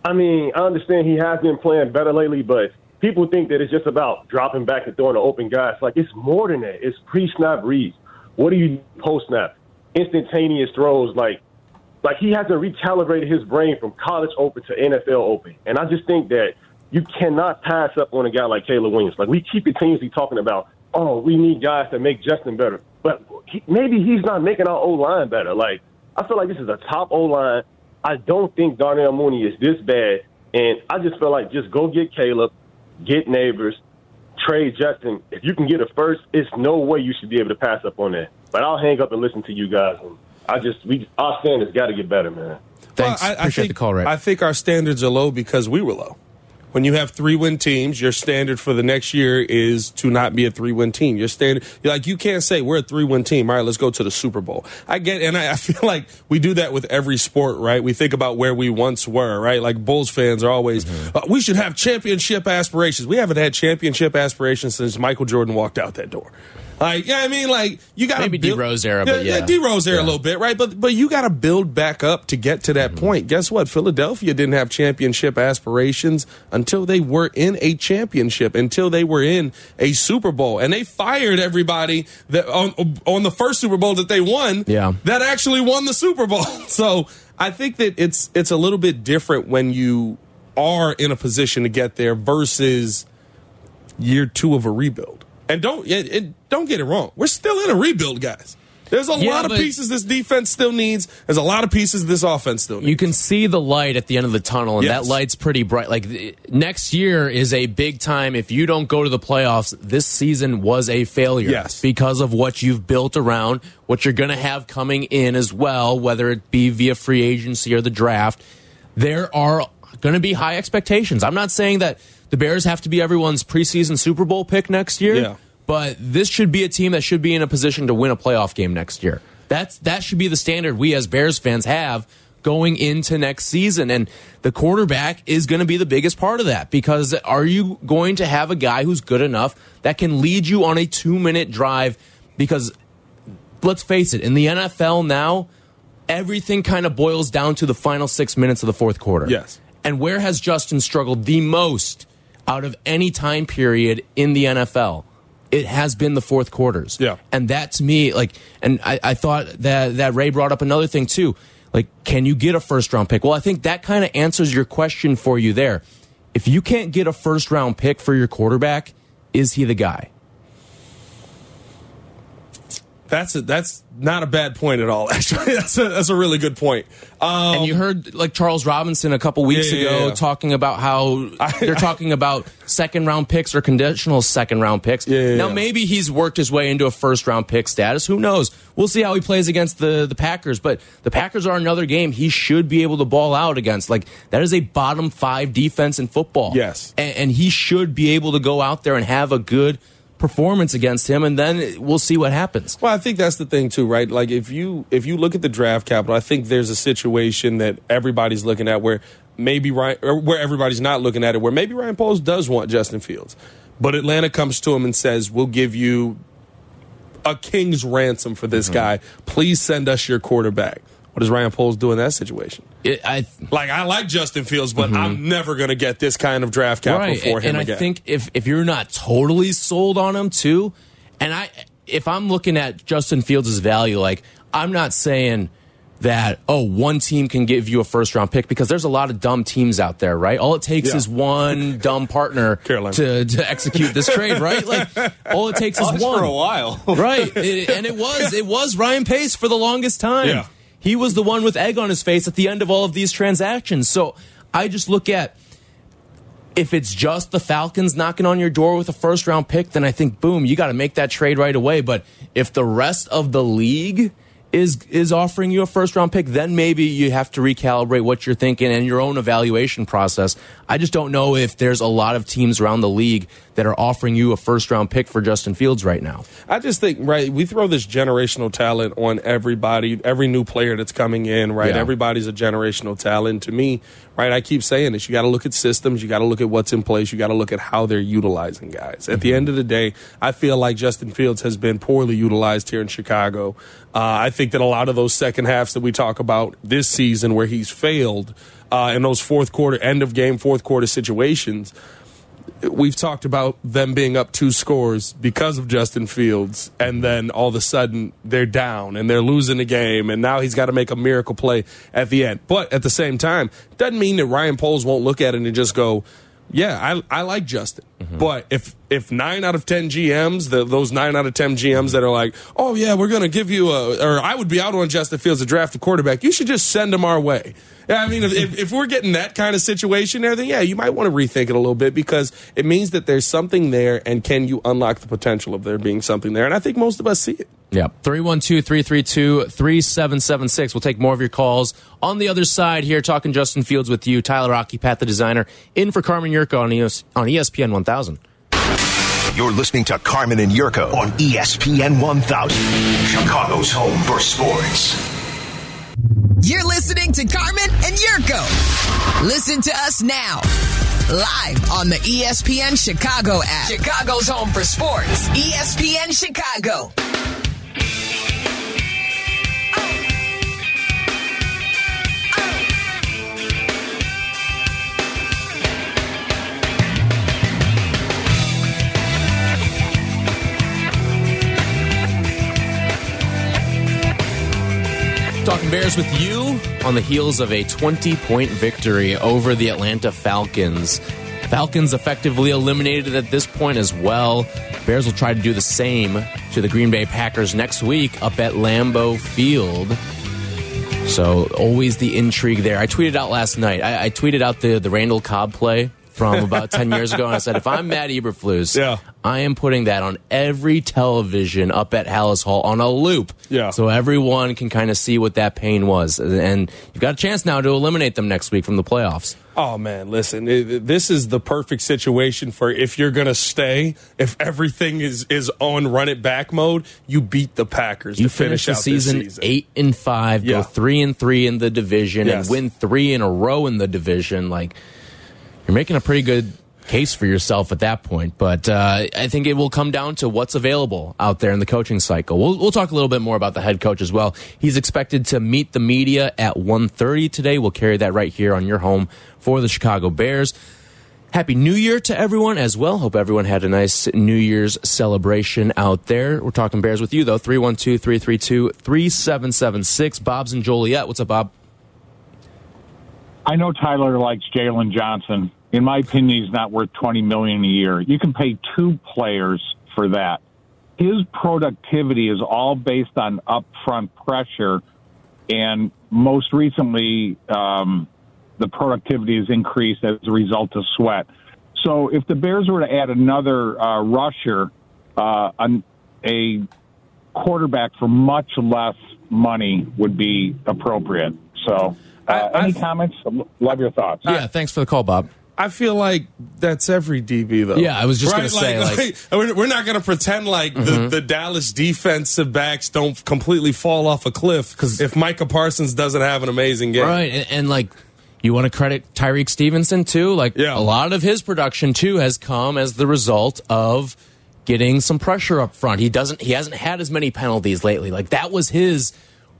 I mean I understand he has been playing better lately, but people think that it's just about dropping back and throwing to open guys. Like it's more than that. It's pre-snap reads. What do you post snap? Instantaneous throws. Like like he hasn't recalibrated his brain from college open to NFL open. And I just think that you cannot pass up on a guy like Caleb Williams. Like we keep continuously talking about, oh, we need guys to make Justin better, but he, maybe he's not making our O line better. Like I feel like this is a top O line. I don't think Darnell Mooney is this bad, and I just feel like just go get Caleb, get neighbors, trade Justin. If you can get a first, it's no way you should be able to pass up on that. But I'll hang up and listen to you guys. And I just we our standards got to get better, man. Thanks. Well, I, I Appreciate think, the call, Ray. I think our standards are low because we were low. When you have three win teams, your standard for the next year is to not be a three win team. Your standard, you're like, you can't say we're a three win team. All right, let's go to the Super Bowl. I get, and I, I feel like we do that with every sport, right? We think about where we once were, right? Like Bulls fans are always, Mm-hmm. uh, we should have championship aspirations. We haven't had championship aspirations since Michael Jordan walked out that door. Like, yeah, I mean, like you got Maybe D-Rose era, but yeah. D Rose era Yeah. a little bit, right? But but you got to build back up to get to that mm-hmm. point. Guess what? Philadelphia didn't have championship aspirations until they were in a championship, until they were in a Super Bowl, and they fired everybody that on on the first Super Bowl that they won. Yeah. that actually won the Super Bowl. So I think that it's it's a little bit different when you are in a position to get there versus year two of a rebuild. And don't it, it, don't get it wrong. We're still in a rebuild, guys. There's a Yeah, lot of pieces this defense still needs. There's a lot of pieces this offense still needs. you can see the light at the end of the tunnel, and Yes. that light's pretty bright. Like next year is a big time. If you don't go to the playoffs, this season was a failure. Yes. because of what you've built around, what you're going to have coming in as well, whether it be via free agency or the draft. There are going to be high expectations. I'm not saying that the Bears have to be everyone's preseason Super Bowl pick next year. Yeah. But this should be a team that should be in a position to win a playoff game next year. That's that should be the standard we as Bears fans have going into next season. And the quarterback is going to be the biggest part of that because are you going to have a guy who's good enough that can lead you on a two minute drive? Because let's face it, in the NFL now, everything kind of boils down to the final six minutes of the fourth quarter. Yes. And where has Justin struggled the most out of any time period in the NFL? It has been the fourth quarters. Yeah. And that to me, like, and I, I thought that, that Ray brought up another thing too. Like, can you get a first round pick? Well, I think that kind of answers your question for you there. If you can't get a first round pick for your quarterback, is he the guy? That's a, that's not a bad point at all. Actually, that's a, that's a really good point. Um, and you heard like Charles Robinson a couple weeks Yeah, ago yeah. talking about how they're talking about second round picks or conditional second round picks. now maybe he's worked his way into a first round pick status. Who knows? We'll see how he plays against the the Packers. But the Packers are another game he should be able to ball out against. Like that is a bottom five defense in football. Yes. and, and he should be able to go out there and have a good performance against him, and then we'll see what happens. Well, I think that's the thing too, right? Like if you if you look at the draft capital, I think there's a situation that everybody's looking at where maybe Ryan or where everybody's not looking at it, where maybe Ryan Poles does want Justin Fields, but Atlanta comes to him and says, "We'll give you a king's ransom for this mm-hmm. guy. Please send us your quarterback." What does Ryan Poles do in that situation? It, I Like I like Justin Fields, but I'm mm-hmm. never going to get this kind of draft capital for him and again. I think if if you're not totally sold on him too, and I if I'm looking at Justin Fields' value, like I'm not saying that oh one team can give you a first round pick because there's a lot of dumb teams out there, right? All it takes Yeah. is one dumb partner to to execute this trade, right? Like all it takes is one for a while. right? It- and it was it was Ryan Pace for the longest time. Yeah. He was the one with egg on his face at the end of all of these transactions. So I just look at if it's just the Falcons knocking on your door with a first round pick, then I think boom, you got to make that trade right away. But if the rest of the league is is offering you a first round pick, then maybe you have to recalibrate what you're thinking and your own evaluation process. I just don't know if there's a lot of teams around the league that are offering you a first round pick for Justin Fields right now. I just think, right, we throw this generational talent on everybody, every new player that's coming in, right? Yeah. Everybody's a generational talent. To me, right, I keep saying this. You got to look at systems, you got to look at what's in place, you got to look at how they're utilizing guys. At the end of the day, I feel like Justin Fields has been poorly utilized here in Chicago. Uh, I think that a lot of those second halves that we talk about this season where he's failed uh, in those fourth quarter, end of game, fourth quarter situations, we've talked about them being up two scores because of Justin Fields, and then all of a sudden they're down and they're losing the game, and now he's got to make a miracle play at the end. But at the same time, doesn't mean that Ryan Poles won't look at it and just go, "Yeah, I, I like Justin." Mm-hmm. But if if nine out of ten GMs, the, those nine out of ten GMs that are like, "Oh yeah, we're going to give you a," or I would be out on Justin Fields to draft a quarterback, you should just send him our way. I mean, if, if we're getting that kind of situation there, then yeah, you might want to rethink it a little bit because it means that there's something there, and can you unlock the potential of there being something there? And I think most of us see it. Yeah. 312 332 3776. We'll take more of your calls. On the other side here, talking Justin Fields with you, Tyler Aki, Pat the designer, in for Carmen Jurko on, ES, on ESPN 1000. You're listening to Carmen and Jurko on ESPN 1000, Chicago's home for sports. You're listening to Carmen and Jurko. Listen to us now. Live on the ESPN Chicago app. Chicago's home for sports. ESPN Chicago. Talking Bears with you on the heels of a 20 point victory over the Atlanta Falcons. Falcons effectively eliminated at this point as well. Bears will try to do the same to the Green Bay Packers next week up at Lambeau Field. So always the intrigue there. I tweeted out last night. I, I tweeted out the the Randall Cobb play from about ten years ago, and I said, if I'm Matt Eberflus, Yeah. I am putting that on every television up at Halas Hall on a loop. Yeah. So everyone can kind of see what that pain was. And you've got a chance now to eliminate them next week from the playoffs. Oh man, listen, this is the perfect situation for if you're going to stay, if everything is is on run it back mode, you beat the Packers You to finish, finish the season, season. 8 and 5, Yeah. go 3 and 3 in the division Yes. and win 3 in a row in the division like you're making a pretty good case for yourself at that point. But uh, I think it will come down to what's available out there in the coaching cycle. We'll, we'll talk a little bit more about the head coach as well. He's expected to meet the media at 1.30 today. We'll carry that right here on your home for the Chicago Bears. Happy New Year to everyone as well. Hope everyone had a nice New Year's celebration out there. We're talking Bears with you, though. 312 332 3776. Bob's and Joliet. What's up, Bob? I know Tyler likes Jaylon Johnson. In my opinion, he's not worth twenty million a year. You can pay two players for that. His productivity is all based on upfront pressure, and most recently, um, the productivity has increased as a result of sweat. So, if the Bears were to add another uh, rusher, uh, an, a quarterback for much less money would be appropriate. So, uh, I- any I- comments? Love your thoughts. Yeah, thanks for the call, Bob. I feel like that's every DB though. Yeah, I was just gonna say, like- Mm-hmm. we're, we're not going to pretend like the, the Dallas defensive backs don't completely fall off a cliff because if Micah Parsons doesn't have an amazing game, Right, and, and like you want to credit Tyrique Stevenson too. Like Yeah. a lot of his production too has come as the result of getting some pressure up front. He doesn't. He hasn't had as many penalties lately. Like that was his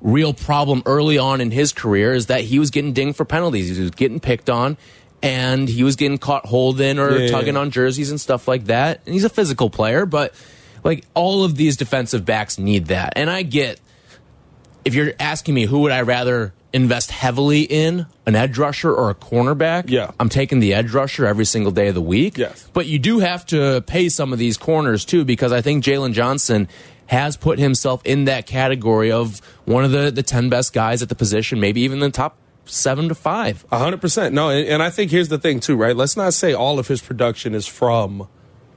real problem early on in his career is that he was getting dinged for penalties. He was getting picked on. And he was getting caught holding or Yeah. tugging on jerseys and stuff like that. And he's a physical player, but like all of these defensive backs need that. And I get if you're asking me who would I rather invest heavily in, an edge rusher or a cornerback? Yeah. I'm taking the edge rusher every single day of the week. Yes. But you do have to pay some of these corners too, because I think Jaylon Johnson has put himself in that category of one of the, the 10 best guys at the position, maybe even the top seven to five. A hundred percent. No, and, and I think here's the thing too, right? Let's not say all of his production is from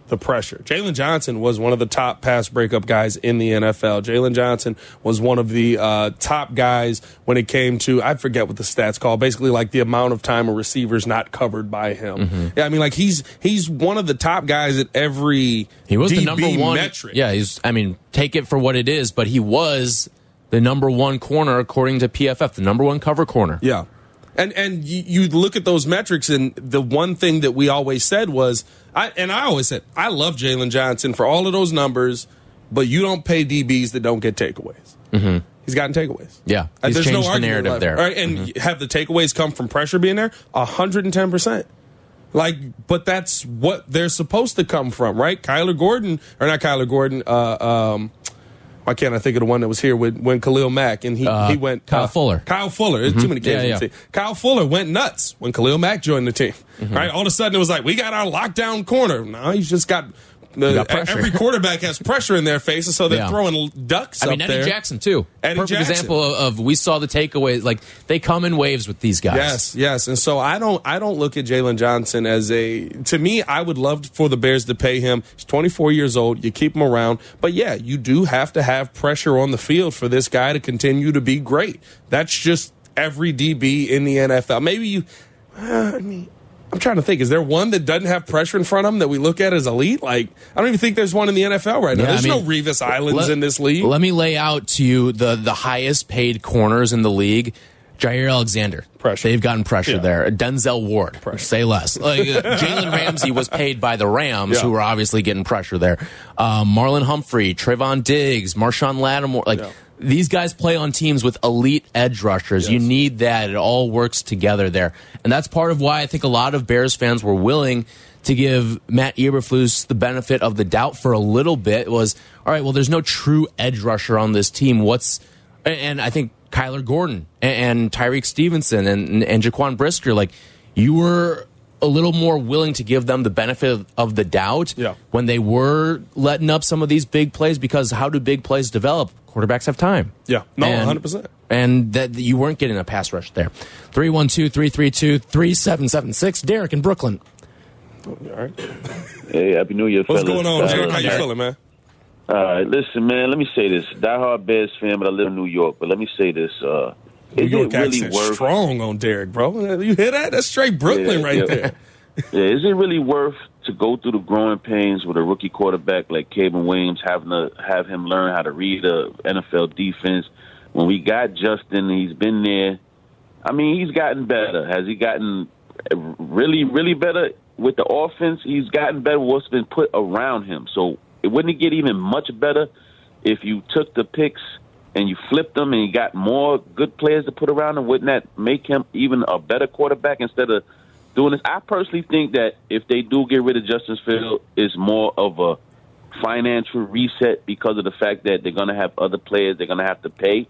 the pressure. Jaylon Johnson was one of the top pass breakup guys in the NFL. Jaylon Johnson was one of the uh, top guys when it came to I forget what the stats call. Basically, like the amount of time a receiver's not covered by him. Mm-hmm. Yeah, I mean, like he's he's one of the top guys at every He was DB the number one metric. Yeah, he's. I mean, take it for what it is, but he was the number one corner according to PFF, the number one cover corner. Yeah. And and you, you look at those metrics, and the one thing that we always said was, I and I always said, I love Jaylon Johnson for all of those numbers, but you don't pay DBs that don't get takeaways. Mm-hmm. He's gotten takeaways. Yeah, Uh, he's There's changed no the argument narrative left. there. Mm-hmm. And have the takeaways come from pressure being there? hundred and ten percent. Like, but that's what they're supposed to come from, right? Kyler Gordon, or not Kyler Gordon, uh, um, why can't I think of the one that was here with when Khalil Mack and he, Uh, he went Kyle Fuller. Kyle Fuller. There's too many kids Yeah, yeah. Kyle Fuller went nuts when Khalil Mack joined the team. Mm-hmm. Right? All of a sudden it was like, we got our lockdown corner. Now he's just got the, every quarterback has pressure in their faces, so they're Yeah. throwing ducks I mean, Eddie there. Jackson too. Eddie Perfect Jackson. example of, of we saw the takeaways. Like they come in waves with these guys. Yes, yes, and so I don't, I don't look at Jaylon Johnson as a. To me, I would love for the Bears to pay him. He's 24 years old. You keep him around, but yeah, you do have to have pressure on the field for this guy to continue to be great. That's just every DB in the NFL. Maybe you. Uh, I mean, I'm trying to think. Is there one that doesn't have pressure in front of him that we look at as elite? Like, I don't even think there's one in the NFL right now. Yeah, I there's mean, no Revis Islands Let- in this league. Let me lay out to you the the highest paid corners in the league. Jaire Alexander. Pressure. They've gotten pressure Yeah. there. Denzel Ward. pressure. Say less. Like, uh, Jalen Ramsey was paid by the Rams, Yeah. who were obviously getting pressure there. Um, Marlon Humphrey, Trevon Diggs, Marshon Lattimore. Like. These guys play on teams with elite edge rushers. You need that. It all works together there, and that's part of why I think a lot of Bears fans were willing to give Matt Eberflus the benefit of the doubt for a little bit. Was all right. Well, there's no true edge rusher on this team. What's and I think Kyler Gordon and, and Tyrique Stevenson and, and Jaquan Brisker, like you were a little more willing to give them the benefit of, of the doubt Yeah. when they were letting up some of these big plays because how do big plays develop? Quarterbacks have time. Yeah. No, And- 100%. And that you weren't getting a pass rush there. 312 332 3776. Derek in Brooklyn. All right. Hey, happy New Year, What's fellas. going on, Derek? Uh, How you feeling, man? All right, listen, man. Let me say this. Diehard Bears fan, but I live in New York. But let me say this. Uh, New York it really accent worth? strong on Derek, bro. You hear that? That's straight Brooklyn Yeah, right yeah. there. Yeah, is it really worth to go through the growing pains with a rookie quarterback like Kevin Williams, having to have him learn how to read a NFL defense? When we got Justin, he's been there. I mean, he's gotten better. Has he gotten really, really better with the offense? He's gotten better with what's been put around him. So it wouldn't it get even much better if you took the picks and you flipped them and you got more good players to put around him? Wouldn't that make him even a better quarterback instead of doing this? I personally think that if they do get rid of Justin Field, it's more of a financial reset because of the fact that they're going to have other players they're going to have to pay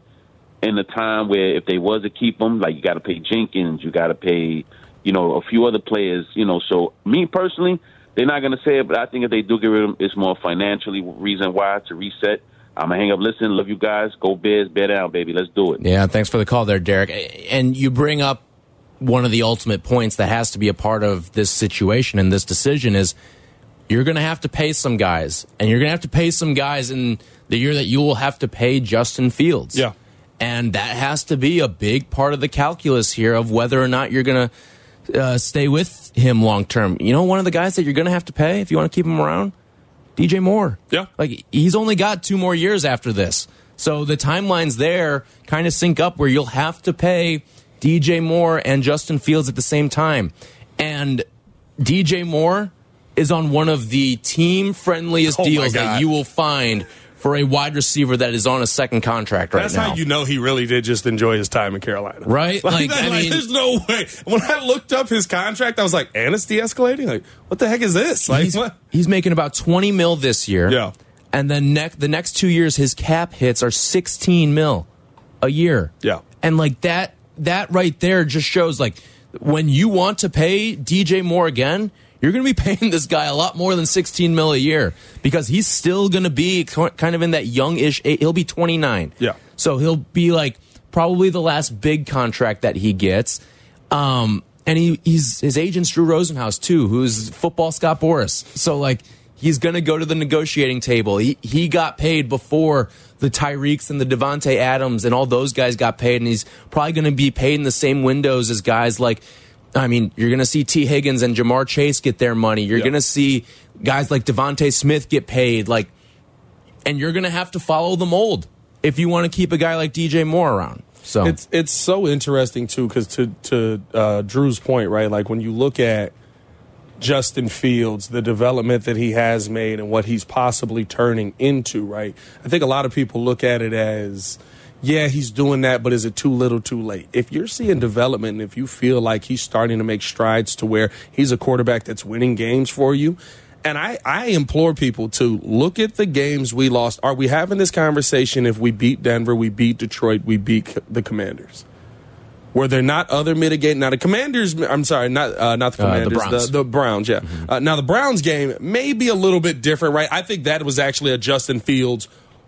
in the time where if they was to keep them, like you got to pay Jenkins, you got to pay, you know, a few other players, you know. So me personally, they're not going to say it, but I think if they do get rid of them, it's more financially reason why to reset. I'm gonna hang up. Listen, love you guys. Go Bears, bear down, baby. Let's do it. Yeah, thanks for the call there, Derek. And you bring up one of the ultimate points that has to be a part of this situation and this decision is you're going to have to pay some guys, and you're going to have to pay some guys in the year that you will have to pay Justin Fields. Yeah. And that has to be a big part of the calculus here of whether or not you're going to uh, stay with him long term. You know, one of the guys that you're going to have to pay if you want to keep him around, DJ Moore. Yeah. Like he's only got two more years after this. So the timelines there kind of sync up where you'll have to pay DJ Moore and Justin Fields at the same time. And DJ Moore is on one of the team friendliest Oh deals that you will find for a wide receiver that is on a second contract right That's now. how you know he really did just enjoy his time in Carolina. Right? Like, Like, I like, mean- there's no way. When I looked up his contract, I was like, and it's de-escalating? Like, what the heck is this? Like, he's, what? he's making about 20 mil this year. Yeah. And then next the next two years, his cap hits are 16 mil a year. Yeah. And like that, that right there just shows like when you want to pay DJ Moore again, you're going to be paying this guy a lot more than 16 mil a year because he's still going to be kind of in that youngish. He'll be 29. Yeah. So he'll be like probably the last big contract that he gets. Um, and he, he's his agent's Drew Rosenhaus too, who's football Scott Boras. So like he's gonna go to the negotiating table. He he got paid before the Tyreeks and the Davante Adams and all those guys got paid, and he's probably gonna be paid in the same windows as guys like. I mean, you're going to see Tee Higgins and Ja'Marr Chase get their money. You're Yeah. going to see guys like DeVonta Smith get paid. Like, and you're going to have to follow the mold if you want to keep a guy like DJ Moore around. So It's it's so interesting too because to to uh, Drew's point, right? Like when you look at Justin Fields, the development that he has made, and what he's possibly turning into, right? I think a lot of people look at it as, yeah, he's doing that, but is it too little, too late? If you're seeing development, and if you feel like he's starting to make strides to where he's a quarterback that's winning games for you. And I, I implore people to look at the games we lost. Are we having this conversation if we beat Denver, we beat Detroit, we beat the Commanders? Were there not other mitigating? Now the Commanders, I'm sorry, not uh, not the Uh, the Commanders, Browns. the, the Browns. Yeah. Uh, now the Browns game may be a little bit different, right? I think that was actually a Justin Fields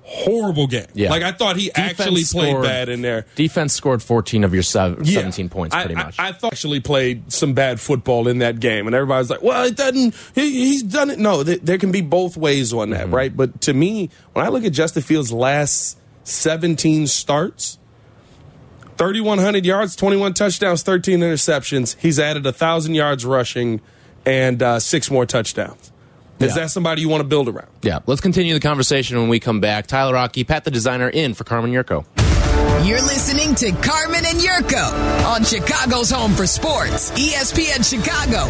horrible game. Yeah. Like I thought he Defense actually played scored- bad in there. defense scored 14 of your Yeah. 17 points, pretty I, much. I, thought actually played some bad football in that game, and everybody's like, "Well, it doesn't. He, he's done it." No, th- there can be both ways on Mm-hmm. that, right? But to me, when I look at Justin Fields' last 17 starts, 3,100 yards, 21 touchdowns, 13 interceptions. He's added a thousand yards rushing and uh, six more touchdowns. Is Yeah. that somebody you want to build around? yeah, let's continue the conversation when we come back. Tyler Aki, Pat the designer, in for Carmen Jurko. You're listening to Carmen and Jurko on Chicago's home for sports, ESPN Chicago.